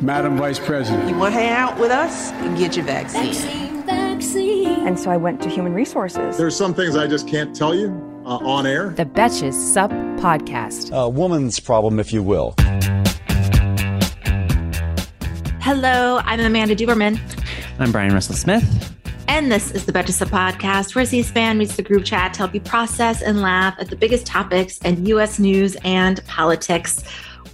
Madam Vice President. You want to hang out with us? Get your vaccine. Vaccine, vaccine. And so I went to human resources. There's some things I just can't tell you uh, on air. The Betches Sup Podcast. A woman's problem, if you will. Hello, I'm Amanda Duberman. I'm Bryan Russell Smith. And this is the Betches Sup Podcast, where C SPAN meets the group chat to help you process and laugh at the biggest topics in U.S. news and politics.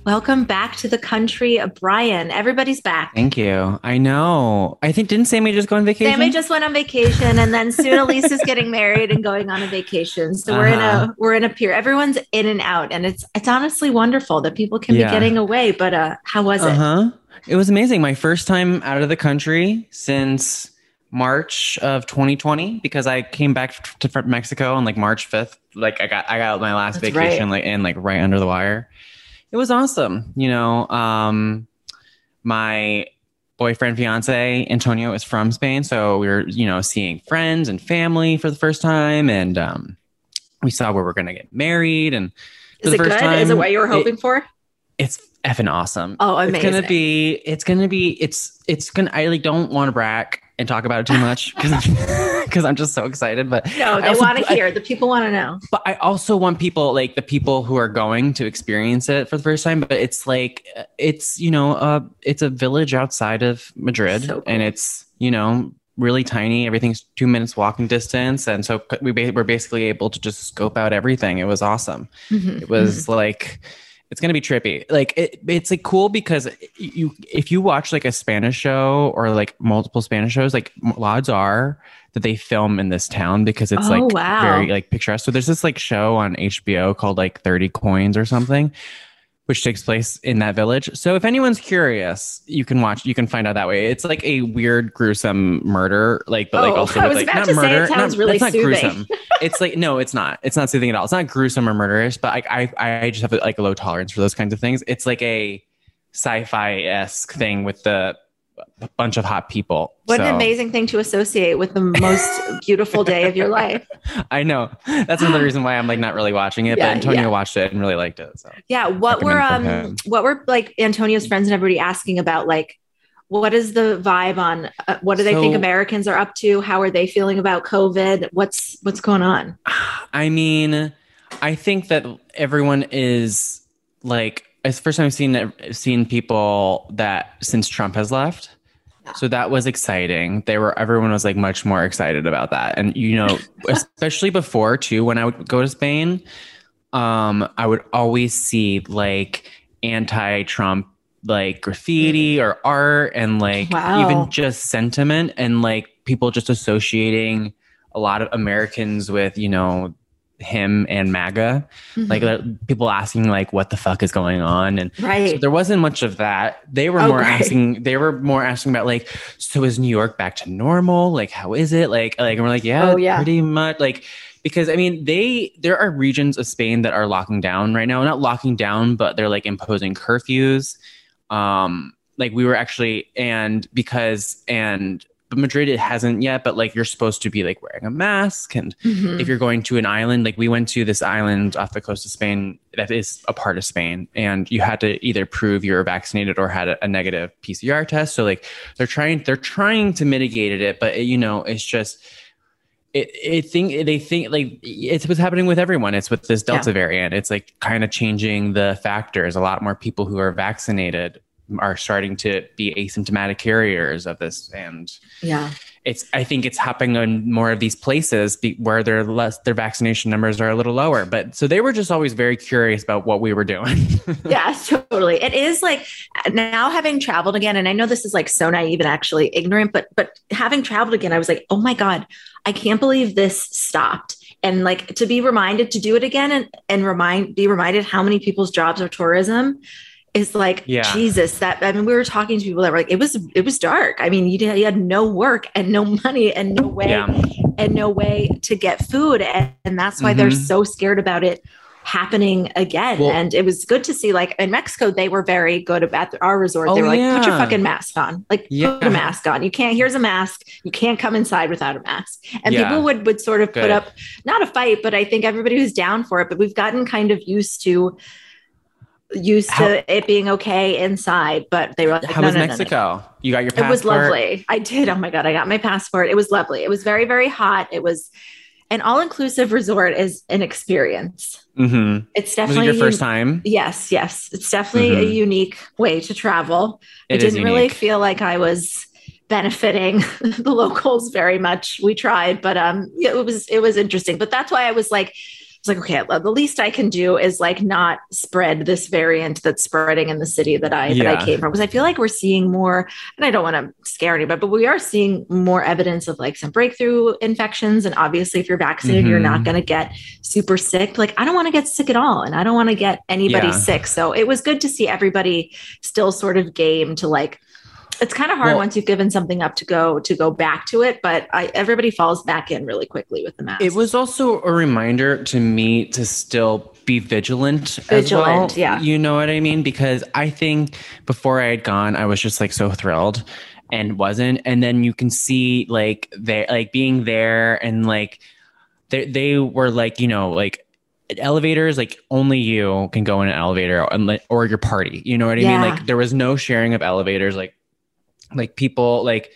Welcome back to the country, Bryan. Everybody's back. Thank you. I know. I think didn't Sammy just go on vacation? Sammy just went on vacation, and then soon Elise is getting married and going on a vacation. So we're uh-huh. in a uh-huh. we're in a peer. Everyone's in and out, and it's it's honestly wonderful that people can yeah. be getting away. But uh, how was it? Uh huh. It was amazing. My first time out of the country since March of 2020 because I came back to Mexico on like March 5th. Like I got I got my last That's vacation right. like in like right under the wire it was awesome. You know, um, my boyfriend, fiance, Antonio is from Spain. So we were, you know, seeing friends and family for the first time. And um, we saw where we're going to get married. And is it good? Time, is it what you were hoping it, for? It's effing awesome. Oh, amazing. It's going to be, it's going to be, it's, it's going to, I like don't want to brag and talk about it too much because I'm just so excited. But no, they want to hear. the people want to know. But I also want people like the people who are going to experience it for the first time. But it's like it's you know uh it's a village outside of Madrid, so cool. and it's you know really tiny. Everything's two minutes walking distance, and so we ba- were basically able to just scope out everything. It was awesome. Mm-hmm. It was mm-hmm. like it's gonna be trippy. Like it, it's like cool because you if you watch like a Spanish show or like multiple Spanish shows, like odds are that they film in this town because it's oh, like wow. very like picturesque. So there's this like show on HBO called like 30 Coins or something which takes place in that village. So if anyone's curious, you can watch. You can find out that way. It's like a weird, gruesome murder, like but like oh, also with, like not murder. not, really it's not gruesome. it's like no, it's not. It's not soothing at all. It's not gruesome or murderous. But like I, I just have like a low tolerance for those kinds of things. It's like a sci-fi esque thing with the a bunch of hot people. What so. an amazing thing to associate with the most beautiful day of your life. I know. That's another reason why I'm like not really watching it, yeah, but Antonio yeah. watched it and really liked it. So yeah, what were um what were like Antonio's friends and everybody asking about like what is the vibe on uh, what do they so, think Americans are up to? How are they feeling about COVID? What's what's going on? I mean, I think that everyone is like it's the first time I've seen seen people that since Trump has left. Yeah. So that was exciting. They were everyone was like much more excited about that. And you know, especially before too, when I would go to Spain, um, I would always see like anti-Trump like graffiti or art and like wow. even just sentiment and like people just associating a lot of Americans with, you know, him and MAGA. Mm-hmm. Like people asking like what the fuck is going on and right. So there wasn't much of that. They were oh, more asking they were more asking about like so is New York back to normal? Like how is it? Like like and we're like yeah, oh, yeah. pretty much like because I mean they there are regions of Spain that are locking down right now. Not locking down, but they're like imposing curfews. Um like we were actually and because and but Madrid it hasn't yet. But like you're supposed to be like wearing a mask, and mm-hmm. if you're going to an island, like we went to this island off the coast of Spain that is a part of Spain, and you had to either prove you were vaccinated or had a, a negative PCR test. So like they're trying they're trying to mitigate it, but you know it's just it, it think they think like it's what's happening with everyone. It's with this Delta yeah. variant. It's like kind of changing the factors. A lot more people who are vaccinated are starting to be asymptomatic carriers of this. And yeah. it's i think it's happening in more of these places where their less their vaccination numbers are a little lower. But so they were just always very curious about what we were doing. Yeah totally. It is like now having traveled again and i know this is like so naive and actually ignorant but but having traveled again i was like oh my god i can't believe this stopped. And like to be reminded to do it again and and remind be reminded how many people's jobs are tourism is like Yeah. Jesus. That I mean, we were talking to people that were like, it was it was dark. I mean, you, did, you had no work and no money and no way Yeah. and no way to get food, and, and that's why they're Mhm. so scared about it happening again. Well- and it was good to see. Like in Mexico, they were very good about our resort. Oh, they were like, put your fucking mask on. Like put a mask on. You can't. Here's a mask. You can't come inside without a mask. And Yeah. people would would sort of put up not a fight, but I think everybody was down for it. But we've gotten kind of used to used How- to it being okay inside. But they were like, How no, was no, no, no. Mexico? You got your passport? It was lovely. I did. Oh my god, I got my passport. It was lovely. It was very very hot. It was an all inclusive resort is an experience. Mm-hmm. It's definitely it your first un- time? Yes, yes. It's definitely a Mhm. unique way to travel. It I didn't really feel like I was benefiting the locals very much. We tried, but um it was it was interesting. But that's why I was like was like, okay, the least I can do is like not spread this variant that's spreading in the city that I that I came from. Because I feel like we're seeing more, and I don't want to scare anybody, but we are seeing more evidence of like some breakthrough infections. And obviously, if you're vaccinated, you're not Mhm. going to get super sick. Like I don't want to get sick at all, and I don't want to get anybody Yeah. sick. So it was good to see everybody still sort of game to like it's kind of hard Well- once you've given something up to go to go back to it but I, everybody falls back in really quickly with the mask It was also a reminder to me to still be vigilant. Vigilant, as well. yeah. You know what I mean? Because I think before I had gone, I was just like so thrilled and wasn't. And then you can see like they like being there and like they they were like, you know, like elevators like only you can go in an elevator or your party you know what i Yeah. mean like there was no sharing of elevators like like people like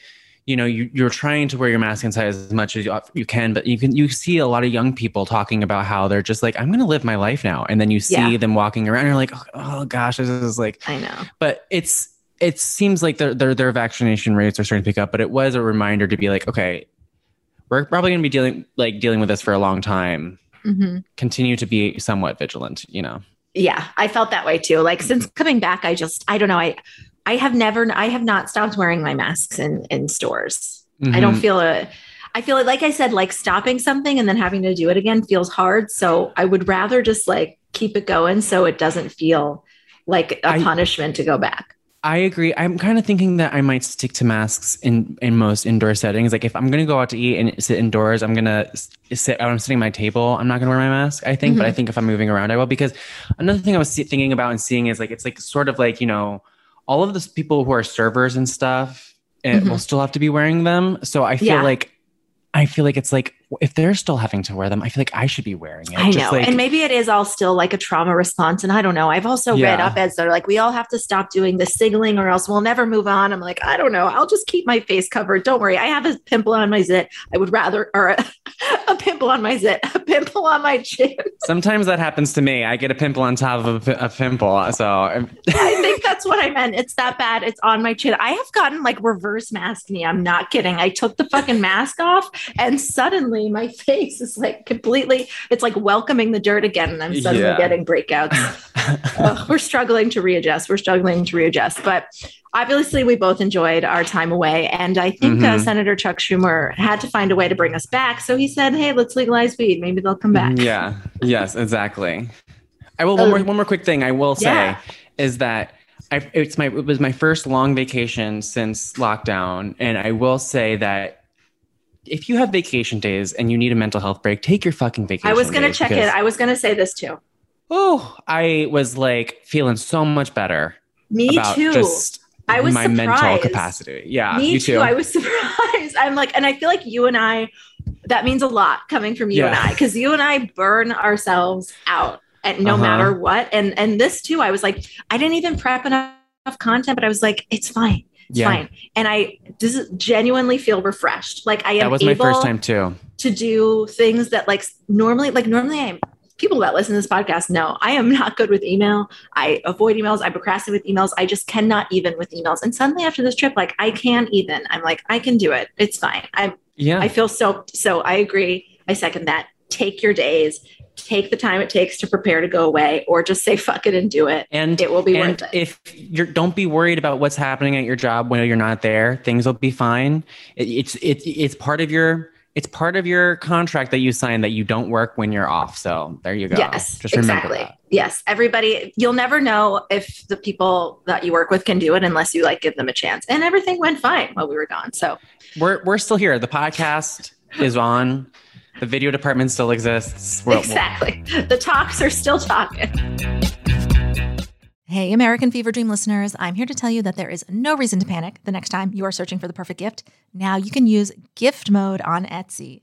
you know you, you're trying to wear your mask inside as much as you, you can but you can you see a lot of young people talking about how they're just like i'm gonna live my life now. And then you see Yeah. them walking around and you're like oh, oh gosh this is like i know. But it's it seems like their, their their vaccination rates are starting to pick up but it was a reminder to be like okay we're probably going to be dealing like dealing with this for a long time. Mhm. continue to be somewhat vigilant you know? Yeah i felt that way too. Like since coming back i just i don't know i i have never i have not stopped wearing my masks in in stores i don't Mhm. feel a i feel like i said like stopping something and then having to do it again feels hard so i would rather just like keep it going so it doesn't feel like a I- punishment to go back I agree. I'm kind of thinking that I might stick to masks in in most indoor settings. Like if I'm going to go out to eat and sit indoors, I'm going to sit. I'm sitting at my table. I'm not going to wear my mask. I think, but I think if I'm moving around, I will. Because another thing I was thinking about and seeing is like it's like sort of like you know all of those people who are servers and stuff and Mhm. will still have to be wearing them. So I feel Yeah. like I feel like it's like if they're still having to wear them, I feel like I should be wearing it. I Just know. like- and maybe it is all still like a trauma response. And I don't know. I've also read Yeah. up as they're like, we all have to stop doing the signaling or else we'll never move on. I'm like, I don't know. I'll just keep my face covered. Don't worry. I have a pimple on my zit. I would rather, or a, a pimple on my zit, a pimple on my chin. sometimes that happens to me. I get a pimple on top of a, a pimple. So I think that's what I meant. It's that bad. It's on my chin. I have gotten like reverse mask me. I'm not kidding. I took the fucking mask off and suddenly my face is like completely, it's like welcoming the dirt again. And I'm suddenly Yeah. getting breakouts. We're struggling to readjust. We're struggling to readjust. But obviously, we both enjoyed our time away. And I think uh, Mhm. Senator Chuck Schumer had to find a way to bring us back. So he said, hey, let's legalize weed. Maybe they'll come back. Yeah. Yes. Exactly. I will. One more. One more quick thing. I will say Yeah. is that I, it's my. It was my first long vacation since lockdown, and I will say that if you have vacation days and you need a mental health break, take your fucking vacation. I was going to days check it. I was going to say this too. oh, I was like feeling so much better Me too. just I was my mental capacity. Yeah, Me too. too. I was surprised. I'm like, and I feel like you and I, that means a lot coming from you and I, because you and I burn ourselves out at no Uh-huh. matter what. And and this too, I was like, I didn't even prep enough content, but I was like, it's fine. It's Yeah. fine. And I just genuinely feel refreshed. Like I am that was my able first time too. to do things that like normally, like normally I'm people that listen to this podcast know I am not good with email. I avoid emails. I procrastinate with emails. I just cannot even with emails. And suddenly after this trip, like I can even. I'm like, I can do it. It's fine. I'm Yeah. I feel so so I agree. I second that. Take your days, take the time it takes to prepare to go away, or just say fuck it and do it. and it will be and worth it. if you're don't be worried about what's happening at your job when you're not there things will be fine it, it's it's it's part of your it's part of your contract that you sign that you don't work when you're off. So there you go. Yes, just exactly. That. Yes, everybody. You'll never know if the people that you work with can do it unless you like give them a chance. And everything went fine while we were gone. So we're we're still here. The podcast is on. The video department still exists. We're, exactly. the talks are still talking. Hey, American Fever Dream listeners, I'm here to tell you that there is no reason to panic the next time you are searching for the perfect gift. Now you can use gift mode on Etsy.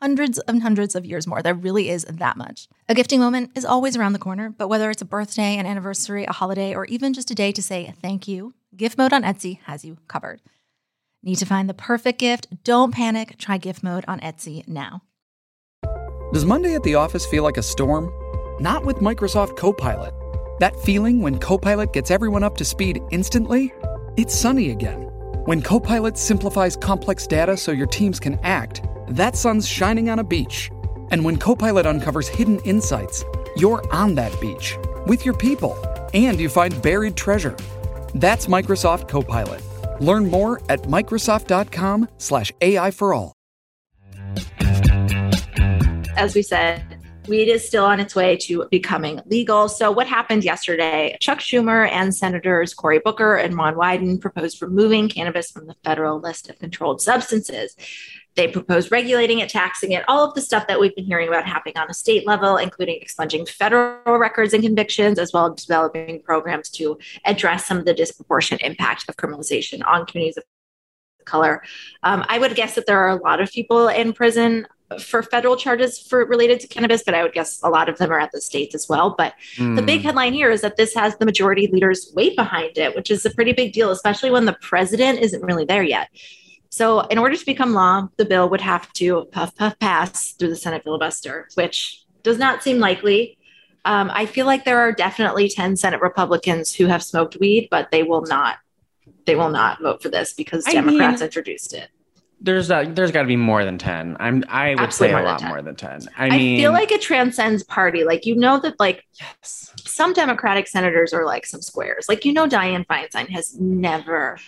hundreds and hundreds of years more. There really is that much. A gifting moment is always around the corner, but whether it's a birthday, an anniversary, a holiday, or even just a day to say thank you, Gift Mode on Etsy has you covered. Need to find the perfect gift? Don't panic. Try Gift Mode on Etsy now. Does Monday at the office feel like a storm? Not with Microsoft Copilot. That feeling when Copilot gets everyone up to speed instantly? It's sunny again. When Copilot simplifies complex data so your teams can act, that sun's shining on a beach. And when Copilot uncovers hidden insights, you're on that beach with your people and you find buried treasure. That's Microsoft Copilot. Learn more at Microsoft.com/slash AI for all. As we said, weed is still on its way to becoming legal. So, what happened yesterday? Chuck Schumer and Senators Cory Booker and Ron Wyden proposed removing cannabis from the federal list of controlled substances. They proposed regulating it, taxing it, all of the stuff that we've been hearing about happening on a state level, including expunging federal records and convictions, as well as developing programs to address some of the disproportionate impact of criminalization on communities of color. Um, I would guess that there are a lot of people in prison for federal charges for related to cannabis, but I would guess a lot of them are at the states as well. But mm. the big hmm. headline here is that this has the majority leader's weight behind it, which is a pretty big deal, especially when the president isn't really there yet. So, in order to become law, the bill would have to puff puff pass through the Senate filibuster, which does not seem likely. Um, I feel like there are definitely 10 Senate Republicans who have smoked weed, but they will not. They will not vote for this because I Democrats mean, introduced it. There's a, there's got to be more than 10. I'm I would Absolutely say a lot more than 10. I, I mean, feel like it transcends party. Like you know that like yes. some Democratic senators are like some squares. Like you know Dianne Feinstein has never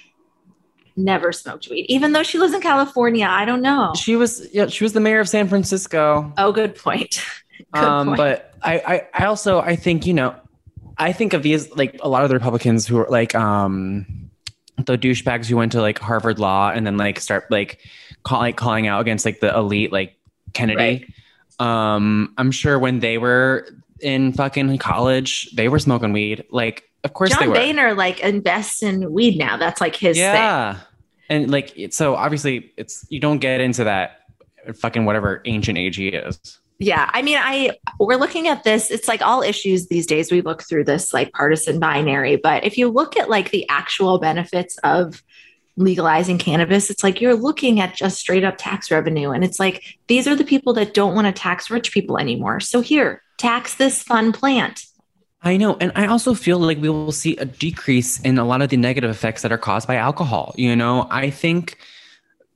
never smoked weed, even though she lives in California. I don't know. She was, yeah, she was the mayor of San Francisco. Oh, good point. good um, point. But I, I, I also, I think, you know, I think of these like a lot of the Republicans who are like, um, the douchebags who went to like Harvard Law and then like start like, call, like calling out against like the elite, like Kennedy. Right. Um, I'm sure when they were in fucking college, they were smoking weed. Like, of course, John they were. Boehner like invests in weed now. That's like his thing. yeah. Thing. And like, so obviously, it's you don't get into that fucking whatever ancient age he is. Yeah, I mean, I we're looking at this. It's like all issues these days. We look through this like partisan binary, but if you look at like the actual benefits of legalizing cannabis, it's like you're looking at just straight up tax revenue. And it's like these are the people that don't want to tax rich people anymore. So here, tax this fun plant. I know. And I also feel like we will see a decrease in a lot of the negative effects that are caused by alcohol. You know, I think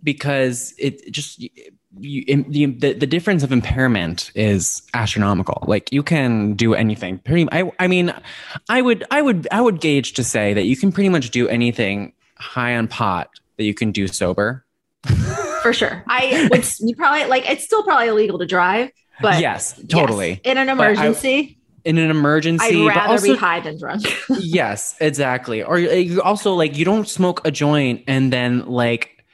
because it just, you, the, the difference of impairment is astronomical. Like you can do anything. Pretty, I, I mean, I would, I would, I would gauge to say that you can pretty much do anything high on pot that you can do sober. For sure, I would. You probably like. It's still probably illegal to drive, but yes, totally. Yes, in an emergency in an emergency. I'd rather also, be high than drunk. yes, exactly. Or you also like you don't smoke a joint and then like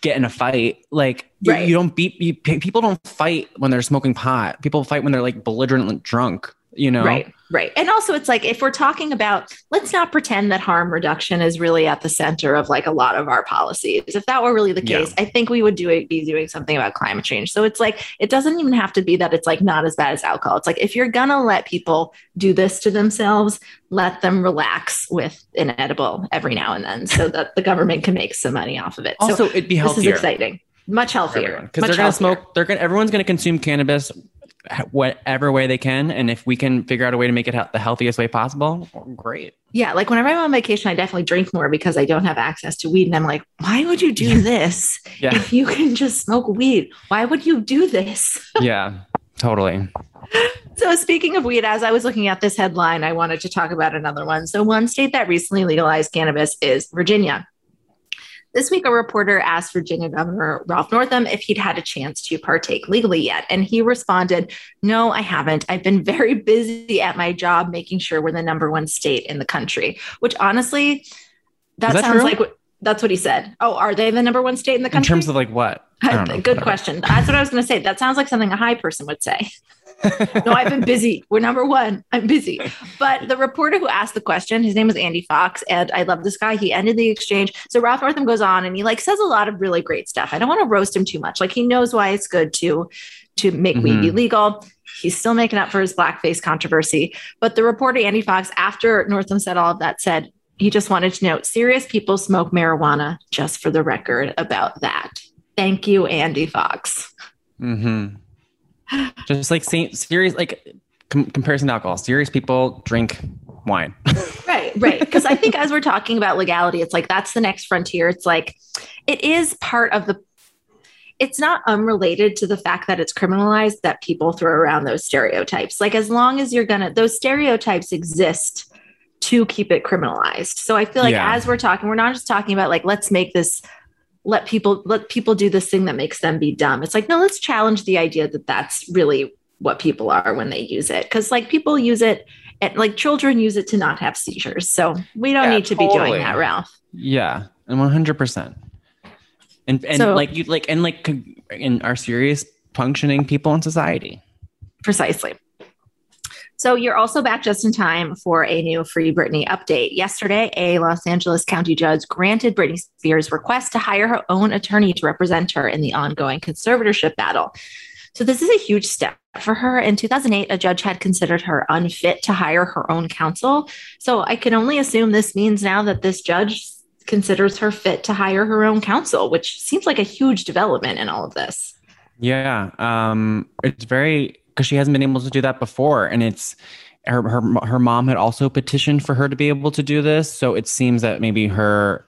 get in a fight. Like right. you, you, don't beat you, people don't fight when they're smoking pot. People fight when they're like belligerent drunk. You know, right? Right. And also, it's like if we're talking about, let's not pretend that harm reduction is really at the center of like a lot of our policies. If that were really the case, yeah. I think we would do it, be doing something about climate change. So it's like, it doesn't even have to be that it's like not as bad as alcohol. It's like, if you're going to let people do this to themselves, let them relax with an edible every now and then so that the government can make some money off of it. Also, so it'd be healthier. This is exciting. Much healthier. Because they're going to smoke, they're going to, everyone's going to consume cannabis whatever way they can. And if we can figure out a way to make it the healthiest way possible, great. Yeah. Like whenever I'm on vacation, I definitely drink more because I don't have access to weed. And I'm like, why would you do this yeah. if you can just smoke weed? Why would you do this? yeah, totally. So, speaking of weed, as I was looking at this headline, I wanted to talk about another one. So, one state that recently legalized cannabis is Virginia. This week, a reporter asked Virginia Governor Ralph Northam if he'd had a chance to partake legally yet. And he responded, No, I haven't. I've been very busy at my job making sure we're the number one state in the country, which honestly, that, that sounds true? like that's what he said. Oh, are they the number one state in the country? In terms of like what? Good question. That's what I was going to say. That sounds like something a high person would say. no, I've been busy. We're number one. I'm busy. But the reporter who asked the question, his name was Andy Fox, and I love this guy. He ended the exchange. So Ralph Northam goes on and he like says a lot of really great stuff. I don't want to roast him too much. Like he knows why it's good to to make mm-hmm. weed illegal. He's still making up for his blackface controversy. But the reporter Andy Fox, after Northam said all of that, said he just wanted to note serious people smoke marijuana. Just for the record about that. Thank you, Andy Fox. Mm-hmm. Just like serious, like com- comparison to alcohol. Serious people drink wine. right, right. Because I think as we're talking about legality, it's like that's the next frontier. It's like it is part of the. It's not unrelated to the fact that it's criminalized that people throw around those stereotypes. Like as long as you're gonna, those stereotypes exist to keep it criminalized. So I feel like yeah. as we're talking, we're not just talking about like let's make this let people let people do this thing that makes them be dumb. It's like, no, let's challenge the idea that that's really what people are when they use it. Cause like people use it and like children use it to not have seizures. So we don't yeah, need to totally. be doing that, Ralph. Yeah. And 100%. And, and so, like you like, and like in our serious functioning people in society. Precisely. So you're also back just in time for a new Free Britney update. Yesterday, a Los Angeles County judge granted Britney Spears' request to hire her own attorney to represent her in the ongoing conservatorship battle. So this is a huge step for her. In 2008, a judge had considered her unfit to hire her own counsel. So I can only assume this means now that this judge considers her fit to hire her own counsel, which seems like a huge development in all of this. Yeah, um, it's very because she hasn't been able to do that before. And it's her, her, her mom had also petitioned for her to be able to do this. So it seems that maybe her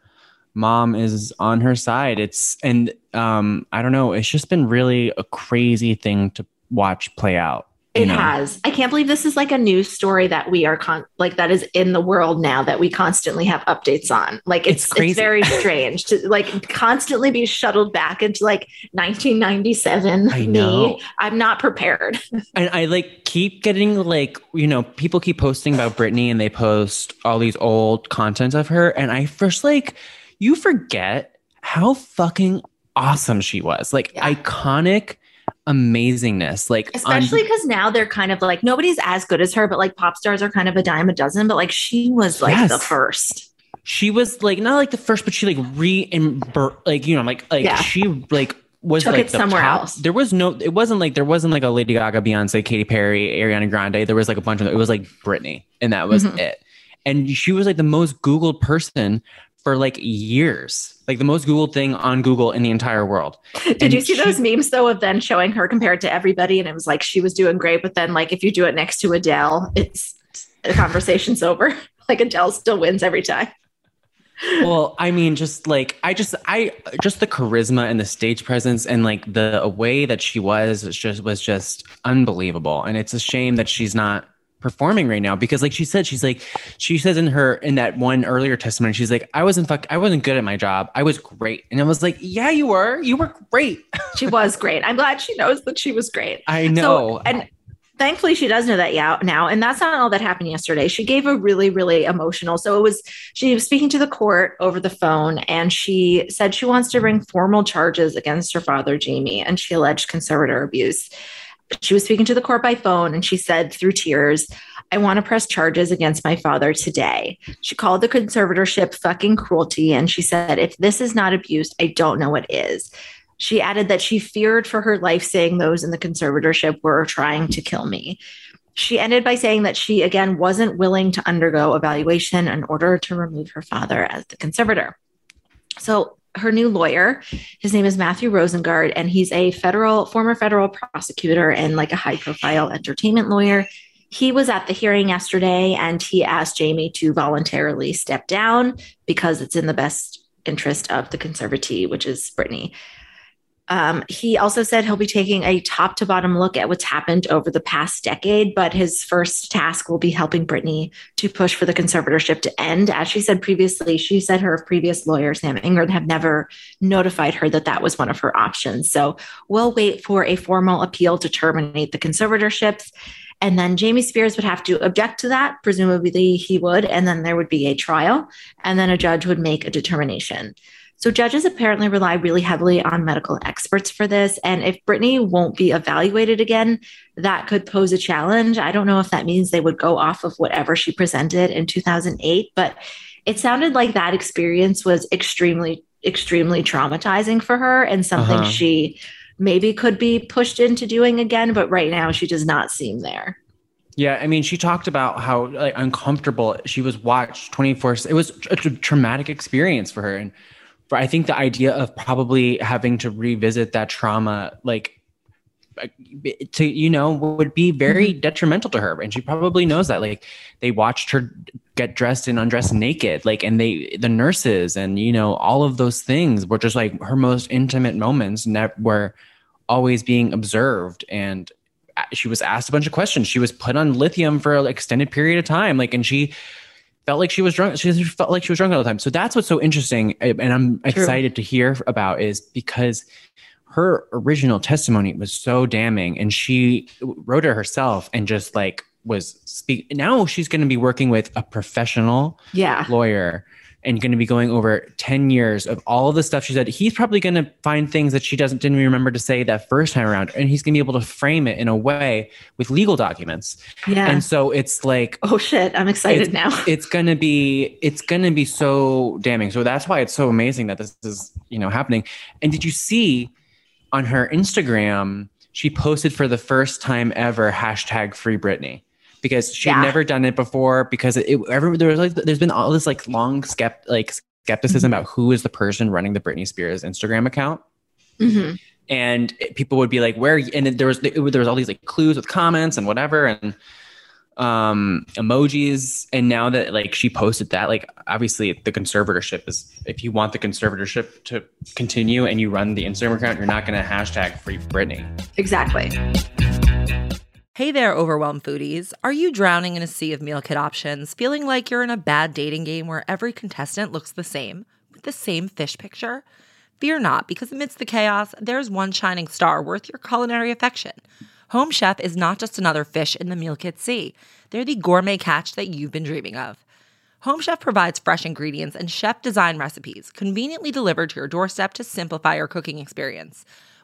mom is on her side. It's, and um, I don't know, it's just been really a crazy thing to watch play out. It know? has. I can't believe this is like a news story that we are con like that is in the world now that we constantly have updates on. Like it's it's, it's very strange to like constantly be shuttled back into like 1997. I know. Me. I'm not prepared. and I like keep getting like, you know, people keep posting about Britney and they post all these old content of her. And I first like you forget how fucking awesome she was. Like yeah. iconic amazingness. Like especially because now they're kind of like nobody's as good as her, but like pop stars are kind of a dime a dozen. But like she was like yes. the first. She was like not like the first, but she like re like you know like like yeah. she like was Took like it somewhere top. else. There was no, it wasn't like there wasn't like a Lady Gaga, Beyonce, Katy Perry, Ariana Grande. There was like a bunch of it was like Britney, and that was mm-hmm. it. And she was like the most Googled person for like years, like the most Googled thing on Google in the entire world. Did and you see she, those memes though of then showing her compared to everybody? And it was like she was doing great, but then like if you do it next to Adele, it's the conversation's over. Like Adele still wins every time. well, I mean, just like I just I just the charisma and the stage presence and like the way that she was was just was just unbelievable. And it's a shame that she's not performing right now because like she said she's like she says in her in that one earlier testimony she's like I wasn't fuck I wasn't good at my job. I was great. And I was like yeah you were. You were great. She was great. I'm glad she knows that she was great. I know. so, and thankfully she does know that yeah now and that's not all that happened yesterday. She gave a really really emotional so it was she was speaking to the court over the phone and she said she wants to bring formal charges against her father jamie and she alleged conservator abuse she was speaking to the court by phone and she said through tears, I want to press charges against my father today. She called the conservatorship fucking cruelty. And she said, if this is not abuse, I don't know what is. She added that she feared for her life, saying those in the conservatorship were trying to kill me. She ended by saying that she, again, wasn't willing to undergo evaluation in order to remove her father as the conservator. So her new lawyer. His name is Matthew Rosengart, and he's a federal, former federal prosecutor and like a high profile entertainment lawyer. He was at the hearing yesterday and he asked Jamie to voluntarily step down because it's in the best interest of the conservatee, which is Britney. Um, he also said he'll be taking a top to bottom look at what's happened over the past decade, but his first task will be helping Britney to push for the conservatorship to end. As she said previously, she said her previous lawyer, Sam Ingham, have never notified her that that was one of her options. So we'll wait for a formal appeal to terminate the conservatorships. And then Jamie Spears would have to object to that. Presumably he would. And then there would be a trial. And then a judge would make a determination. So judges apparently rely really heavily on medical experts for this. And if Britney won't be evaluated again, that could pose a challenge. I don't know if that means they would go off of whatever she presented in 2008, but it sounded like that experience was extremely, extremely traumatizing for her and something uh-huh. she maybe could be pushed into doing again. But right now, she does not seem there. Yeah, I mean, she talked about how like uncomfortable she was watched 24. It was a traumatic experience for her. And but I think the idea of probably having to revisit that trauma, like to you know would be very mm-hmm. detrimental to her. And she probably knows that like they watched her get dressed and undressed naked like and they the nurses and you know all of those things were just like her most intimate moments ne- were always being observed. And she was asked a bunch of questions. She was put on lithium for an extended period of time. Like and she felt like she was drunk. She felt like she was drunk all the time. So that's what's so interesting, eh, and I'm True. excited to hear about is because her original testimony was so damning, and she wrote it herself and just like was speak. Now she's going to be working with a professional yeah. lawyer and going to be going over 10 years of all of the stuff she said. He's probably going to find things that she doesn't didn't remember to say that first time around and he's going to be able to frame it in a way with legal documents. Yeah. And so it's like oh shit. I'm excited it's, now. it's going to be it's going to be so damning. So that's why it's so amazing that this is you know happening. And did you see on her instagram she posted for the first time ever hashtag free britney because she'd yeah. never done it before because it, it every, there was like there's been all this like long skept like skepticism mm-hmm. about who is the person running the Britney Spears Instagram account. Mm-hmm. And it, people would be like, "Where?" And there was there was all these like clues with comments and whatever, and um emojis and now that like she posted that like obviously the conservatorship is if you want the conservatorship to continue and you run the instagram account you're not going to hashtag free britney exactly Hey there, overwhelmed foodies. Are you drowning in a sea of meal kit options, feeling like you're in a bad dating game where every contestant looks the same, with the same fish picture? Fear not, because amidst the chaos, there's one shining star worth your culinary affection. Home Chef is not just another fish in the meal kit sea, they're the gourmet catch that you've been dreaming of. Home Chef provides fresh ingredients and chef design recipes conveniently delivered to your doorstep to simplify your cooking experience.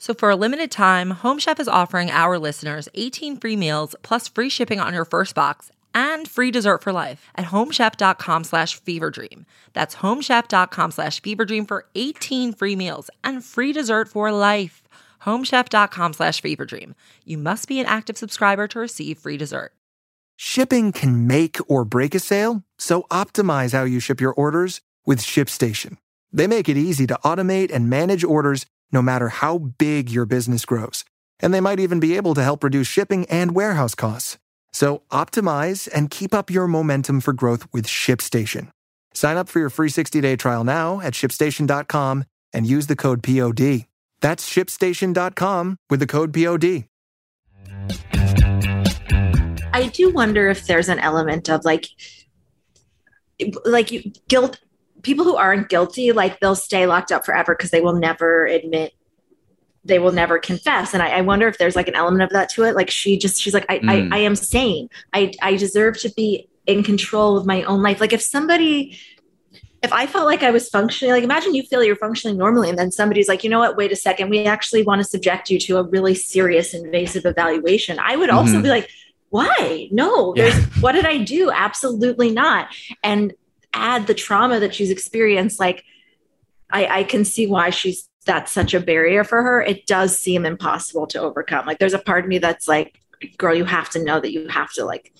So for a limited time, Home Chef is offering our listeners 18 free meals plus free shipping on your first box and free dessert for life at homechef.com slash feverdream. That's homechef.com slash feverdream for 18 free meals and free dessert for life. homechef.com slash feverdream. You must be an active subscriber to receive free dessert. Shipping can make or break a sale, so optimize how you ship your orders with ShipStation. They make it easy to automate and manage orders no matter how big your business grows. And they might even be able to help reduce shipping and warehouse costs. So optimize and keep up your momentum for growth with ShipStation. Sign up for your free 60-day trial now at shipstation.com and use the code POD. That's shipstation.com with the code POD. I do wonder if there's an element of like, like guilt. People who aren't guilty, like they'll stay locked up forever because they will never admit they will never confess. And I, I, wonder if there's like an element of that to it. Like she just, she's like, I, mm. I, I am sane. I, I deserve to be in control of my own life. Like if somebody if I felt like I was functioning, like imagine you feel you're functioning normally, and then somebody's like, you know what, wait a second, we actually want to subject you to a really serious invasive evaluation. I would also mm-hmm. be like, why? No, there's what did I do? Absolutely not. And add the trauma that she's experienced, like I, I can see why she's that's such a barrier for her. It does seem impossible to overcome. Like there's a part of me that's like, girl, you have to know that you have to like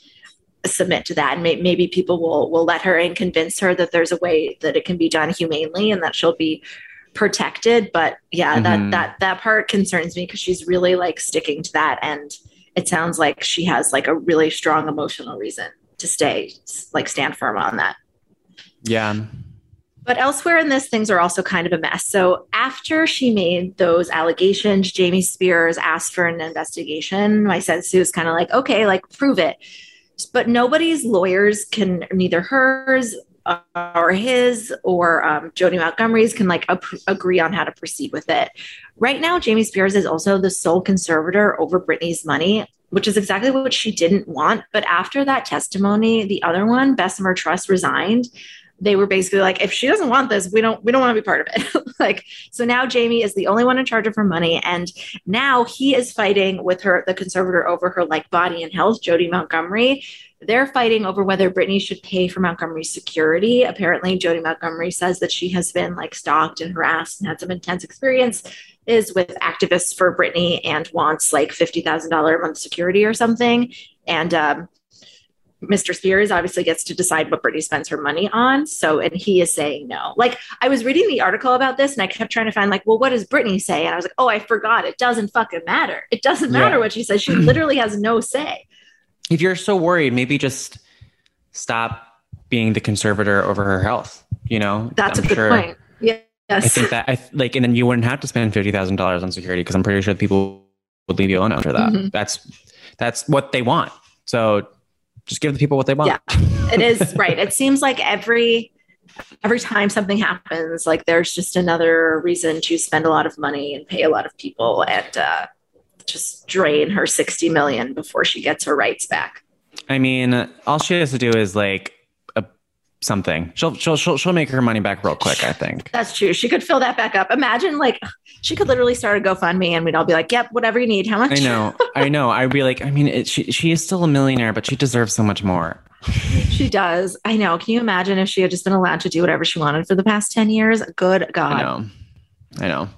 submit to that and may- maybe people will will let her and convince her that there's a way that it can be done humanely and that she'll be protected but yeah mm-hmm. that that that part concerns me because she's really like sticking to that and it sounds like she has like a really strong emotional reason to stay like stand firm on that yeah but elsewhere in this, things are also kind of a mess. So after she made those allegations, Jamie Spears asked for an investigation. My sense was kind of like, okay, like prove it but nobody's lawyers can neither hers or his or um, Jodi Montgomery's can like ap- agree on how to proceed with it. Right now, Jamie Spears is also the sole conservator over Britney's money, which is exactly what she didn't want. But after that testimony, the other one, Bessemer Trust, resigned they were basically like, if she doesn't want this, we don't we don't want to be part of it. like so now Jamie is the only one in charge of her money, and now he is fighting with her, the conservator over her like body and health, Jodi Montgomery. They're fighting over whether Britney should pay for Montgomery's security. Apparently, Jodi Montgomery says that she has been like stalked and harassed and had some intense experience is with activists for Britney and wants like fifty thousand dollar a month security or something. And um, Mr. Spears obviously gets to decide what Britney spends her money on. So, and he is saying no. Like, I was reading the article about this and I kept trying to find, like, well, what does Britney say? And I was like, oh, I forgot. It doesn't fucking matter. It doesn't matter yeah. what she says. She literally has no say. If you're so worried, maybe just stop being the conservator over her health. You know, that's I'm a good sure, point. Yeah. Yes. I think that I like, and then you wouldn't have to spend fifty thousand dollars on security because I'm pretty sure people would leave you alone after that. Mm-hmm. That's that's what they want. So just give the people what they want. Yeah, it is right. It seems like every every time something happens, like there's just another reason to spend a lot of money and pay a lot of people and uh, just drain her 60 million before she gets her rights back. I mean, all she has to do is like something. She'll she'll she'll she'll make her money back real quick. I think that's true. She could fill that back up. Imagine like she could literally start a GoFundMe and we'd all be like, "Yep, whatever you need. How much?" I know, I know. I'd be like, I mean, it, she she is still a millionaire, but she deserves so much more. she does. I know. Can you imagine if she had just been allowed to do whatever she wanted for the past ten years? Good God. I know. I know.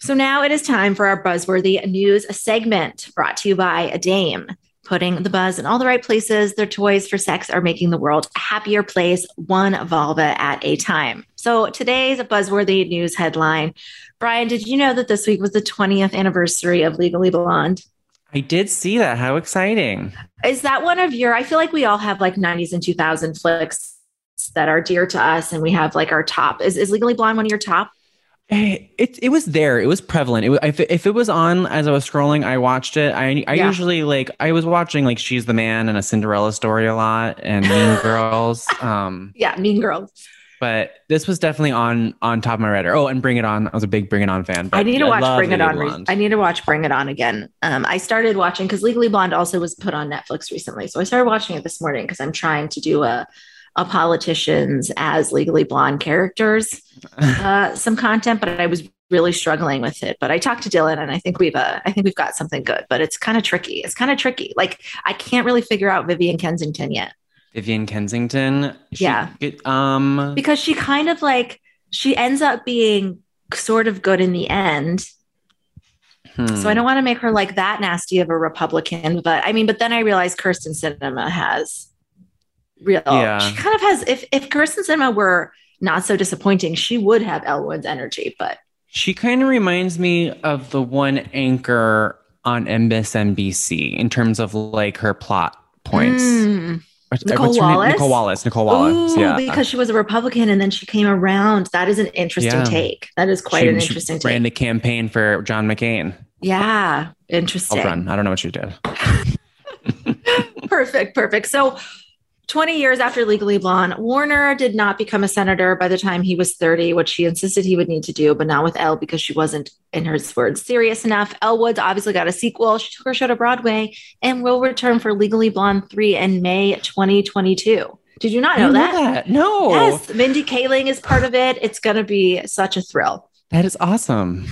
So now it is time for our buzzworthy news segment brought to you by a dame putting the buzz in all the right places. Their toys for sex are making the world a happier place, one vulva at a time. So today's a buzzworthy news headline. Bryan, did you know that this week was the 20th anniversary of Legally Blonde? I did see that. How exciting. Is that one of your, I feel like we all have like 90s and 2000 flicks that are dear to us and we have like our top. Is, is Legally Blonde one of your top? Eh, it it was there. It was prevalent. It was, if if it was on as I was scrolling, I watched it. I I yeah. usually like I was watching like She's the Man and a Cinderella story a lot and Mean Girls. Um, yeah, Mean Girls. But this was definitely on on top of my radar. Oh, and Bring It On. I was a big Bring It On fan. I need to watch Bring It On. Re- I need to watch Bring It On again. Um, I started watching because Legally Blonde also was put on Netflix recently, so I started watching it this morning because I'm trying to do a politicians as legally blonde characters uh, some content, but I was really struggling with it. But I talked to Dylan, and I think we've uh, I think we've got something good. But it's kind of tricky. It's kind of tricky. Like I can't really figure out Vivian Kensington yet. Vivian Kensington, she, yeah, um, because she kind of like she ends up being sort of good in the end. Hmm. So I don't want to make her like that nasty of a Republican, but I mean, but then I realized Kyrsten Sinema has real. Yeah. She kind of has. If if Kyrsten Sinema were not so disappointing, she would have Elle Woods' energy. But she kind of reminds me of the one anchor on MSNBC in terms of like her plot points. Mm. Nicolle Wallace? Nicolle Wallace. Nicolle Wallace. Ooh, yeah. Because she was a Republican and then she came around. That is an interesting yeah. take. That is quite she, an interesting she ran the campaign for John McCain. Yeah. Interesting. I'll run. I don't know what she did. perfect, perfect. So 20 years after Legally Blonde, Warner did not become a senator by the time he was 30, which she insisted he would need to do, but not with Elle because she wasn't, in her words, serious enough. Elle Woods obviously got a sequel. She took her show to Broadway and will return for Legally Blonde 3 in May 2022. Did you not know, know that? that? No. Yes, Mindy Kaling is part of it. It's going to be such a thrill. That is awesome.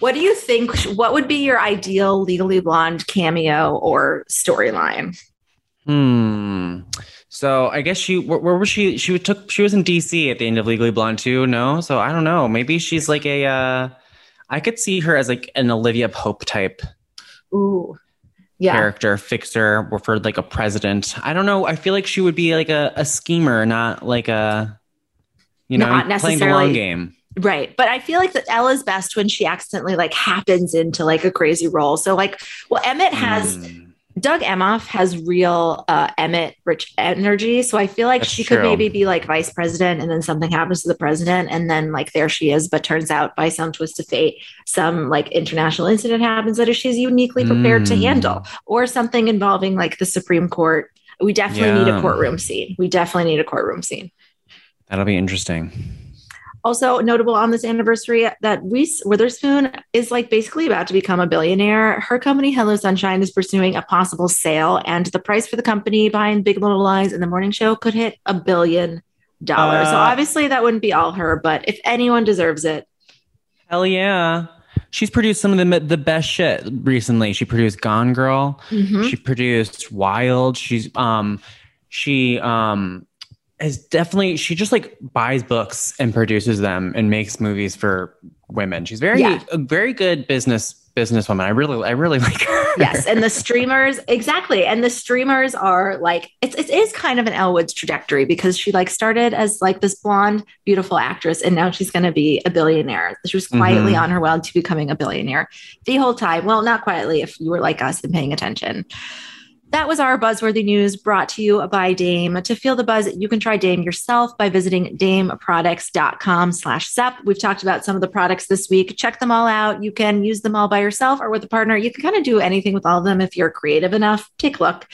What do you think? What would be your ideal Legally Blonde cameo or storyline? Hmm. So I guess she where, where, was she? She took she was in DC at the end of Legally Blonde too. No, so I don't know. Maybe she's like a. Uh, I could see her as like an Olivia Pope type. Ooh. Yeah. Character fixer for like a president. I don't know. I feel like she would be like a, a schemer, not like a, you know, not playing the long game. Right. But I feel like that Elle's best when she accidentally like happens into like a crazy role. So like, well, Emmett has mm. Doug Emhoff has real uh, Emmett rich energy. So I feel like That's she true. could maybe be like vice president and then something happens to the president and then like there she is. But turns out by some twist of fate, some like international incident happens that she's uniquely prepared mm. to handle or something involving like the Supreme Court. We definitely yeah. need a courtroom scene. We definitely need a courtroom scene. That'll be interesting. Also notable on this anniversary that Reese Witherspoon is like basically about to become a billionaire. Her company Hello Sunshine is pursuing a possible sale, and the price for the company behind Big Little Lies and The Morning Show could hit a billion dollars. Uh, so obviously that wouldn't be all her, but if anyone deserves it, hell yeah. She's produced some of the the best shit recently. She produced Gone Girl. Mm-hmm. She produced Wild. She's um she um is definitely she just like buys books and produces them and makes movies for women. She's very yeah. a very good business businesswoman. I really I really like her. yes, and the streamers exactly, and the streamers are like it's it is kind of an Elle Woods' trajectory because she like started as like this blonde beautiful actress and now she's going to be a billionaire. She was quietly mm-hmm. on her way to becoming a billionaire the whole time. Well, not quietly if you were like us and paying attention. That was our buzzworthy news brought to you by Dame. To feel the buzz, you can try Dame yourself by visiting dameproducts.com slash sup. We've talked about some of the products this week. Check them all out. You can use them all by yourself or with a partner. You can kind of do anything with all of them if you're creative enough. Take a look.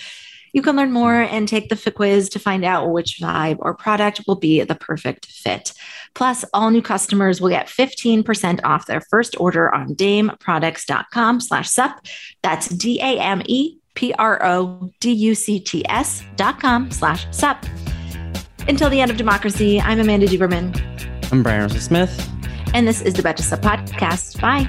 You can learn more and take the quiz to find out which vibe or product will be the perfect fit. Plus, all new customers will get 15% off their first order on dameproducts.com slash sup. That's D-A-M-E P-R-O-D-U-C-T-S dot com slash sup. Until the end of democracy, I'm Amanda Duberman. I'm Bryan Russell Smith. And this is the Betches Sup Podcast. Bye.